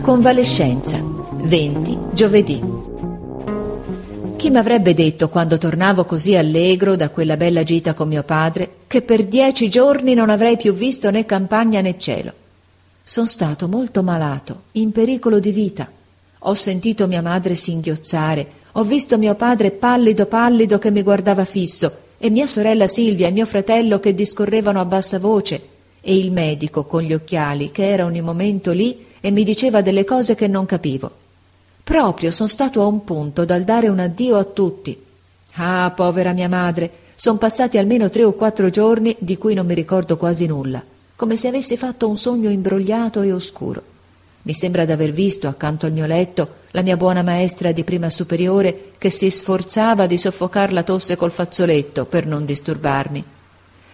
Convalescenza 20 giovedì. Chi m'avrebbe detto quando tornavo così allegro da quella bella gita con mio padre che per dieci giorni non avrei più visto né campagna né cielo? Son stato molto malato in pericolo di vita. Ho sentito mia madre singhiozzare ho visto mio padre pallido pallido che mi guardava fisso e mia sorella Silvia e mio fratello che discorrevano a bassa voce e il medico con gli occhiali che era ogni momento lì e mi diceva delle cose che non capivo. Proprio son stato a un punto dal dare un addio a tutti. Ah, povera mia madre, son passati almeno tre o quattro giorni di cui non mi ricordo quasi nulla, come se avessi fatto un sogno imbrogliato e oscuro. Mi sembra d'aver visto accanto al mio letto la mia buona maestra di prima superiore che si sforzava di soffocar la tosse col fazzoletto per non disturbarmi.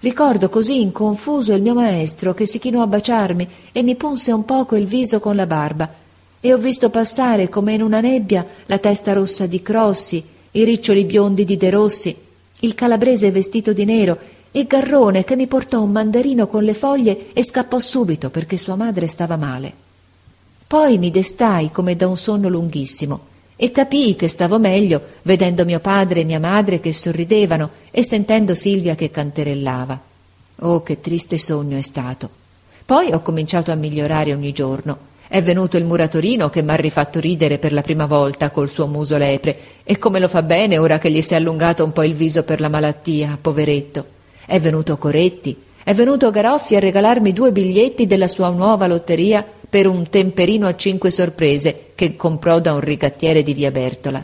Ricordo così in confuso il mio maestro che si chinò a baciarmi e mi punse un poco il viso con la barba e ho visto passare come in una nebbia la testa rossa di Crossi, i riccioli biondi di De Rossi, il calabrese vestito di nero e Garrone che mi portò un mandarino con le foglie e scappò subito perché sua madre stava male. Poi mi destai come da un sonno lunghissimo e capii che stavo meglio vedendo mio padre e mia madre che sorridevano e sentendo Silvia che canterellava. Oh, che triste sogno è stato. Poi ho cominciato a migliorare ogni giorno. È venuto il muratorino che m'ha rifatto ridere per la prima volta col suo muso lepre e come lo fa bene ora che gli si è allungato un po' il viso per la malattia, poveretto. È venuto Coretti, è venuto Garoffi a regalarmi due biglietti della sua nuova lotteria per un temperino a cinque sorprese che comprò da un rigattiere di via Bertola.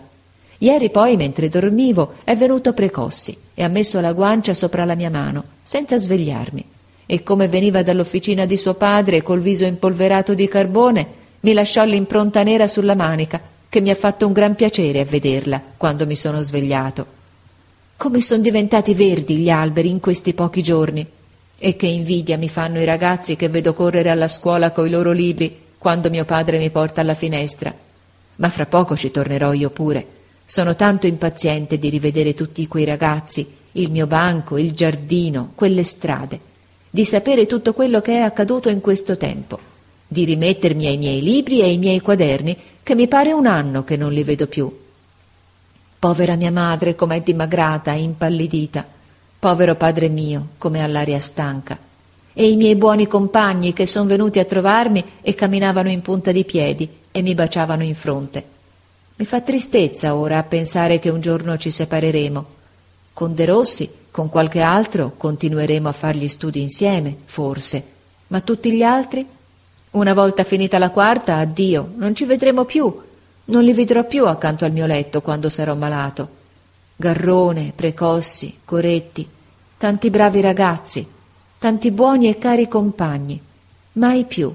Ieri poi, mentre dormivo, è venuto Precossi e ha messo la guancia sopra la mia mano, senza svegliarmi. E come veniva dall'officina di suo padre col viso impolverato di carbone, mi lasciò l'impronta nera sulla manica, che mi ha fatto un gran piacere a vederla quando mi sono svegliato. Come sono diventati verdi gli alberi in questi pochi giorni, e che invidia mi fanno i ragazzi che vedo correre alla scuola coi loro libri quando mio padre mi porta alla finestra. Ma fra poco ci tornerò io pure. Sono tanto impaziente di rivedere tutti quei ragazzi, il mio banco, il giardino, quelle strade, di sapere tutto quello che è accaduto in questo tempo, di rimettermi ai miei libri e ai miei quaderni, che mi pare un anno che non li vedo più. Povera mia madre, com'è dimagrata e impallidita povero padre mio, come all'aria stanca, e i miei buoni compagni che son venuti a trovarmi e camminavano in punta di piedi e mi baciavano in fronte. Mi fa tristezza ora a pensare che un giorno ci separeremo. Con De Rossi, con qualche altro, continueremo a far gli studi insieme, forse. Ma tutti gli altri? Una volta finita la quarta, addio, non ci vedremo più. Non li vedrò più accanto al mio letto quando sarò malato. Garrone, Precossi, Coretti, tanti bravi ragazzi, tanti buoni e cari compagni. Mai più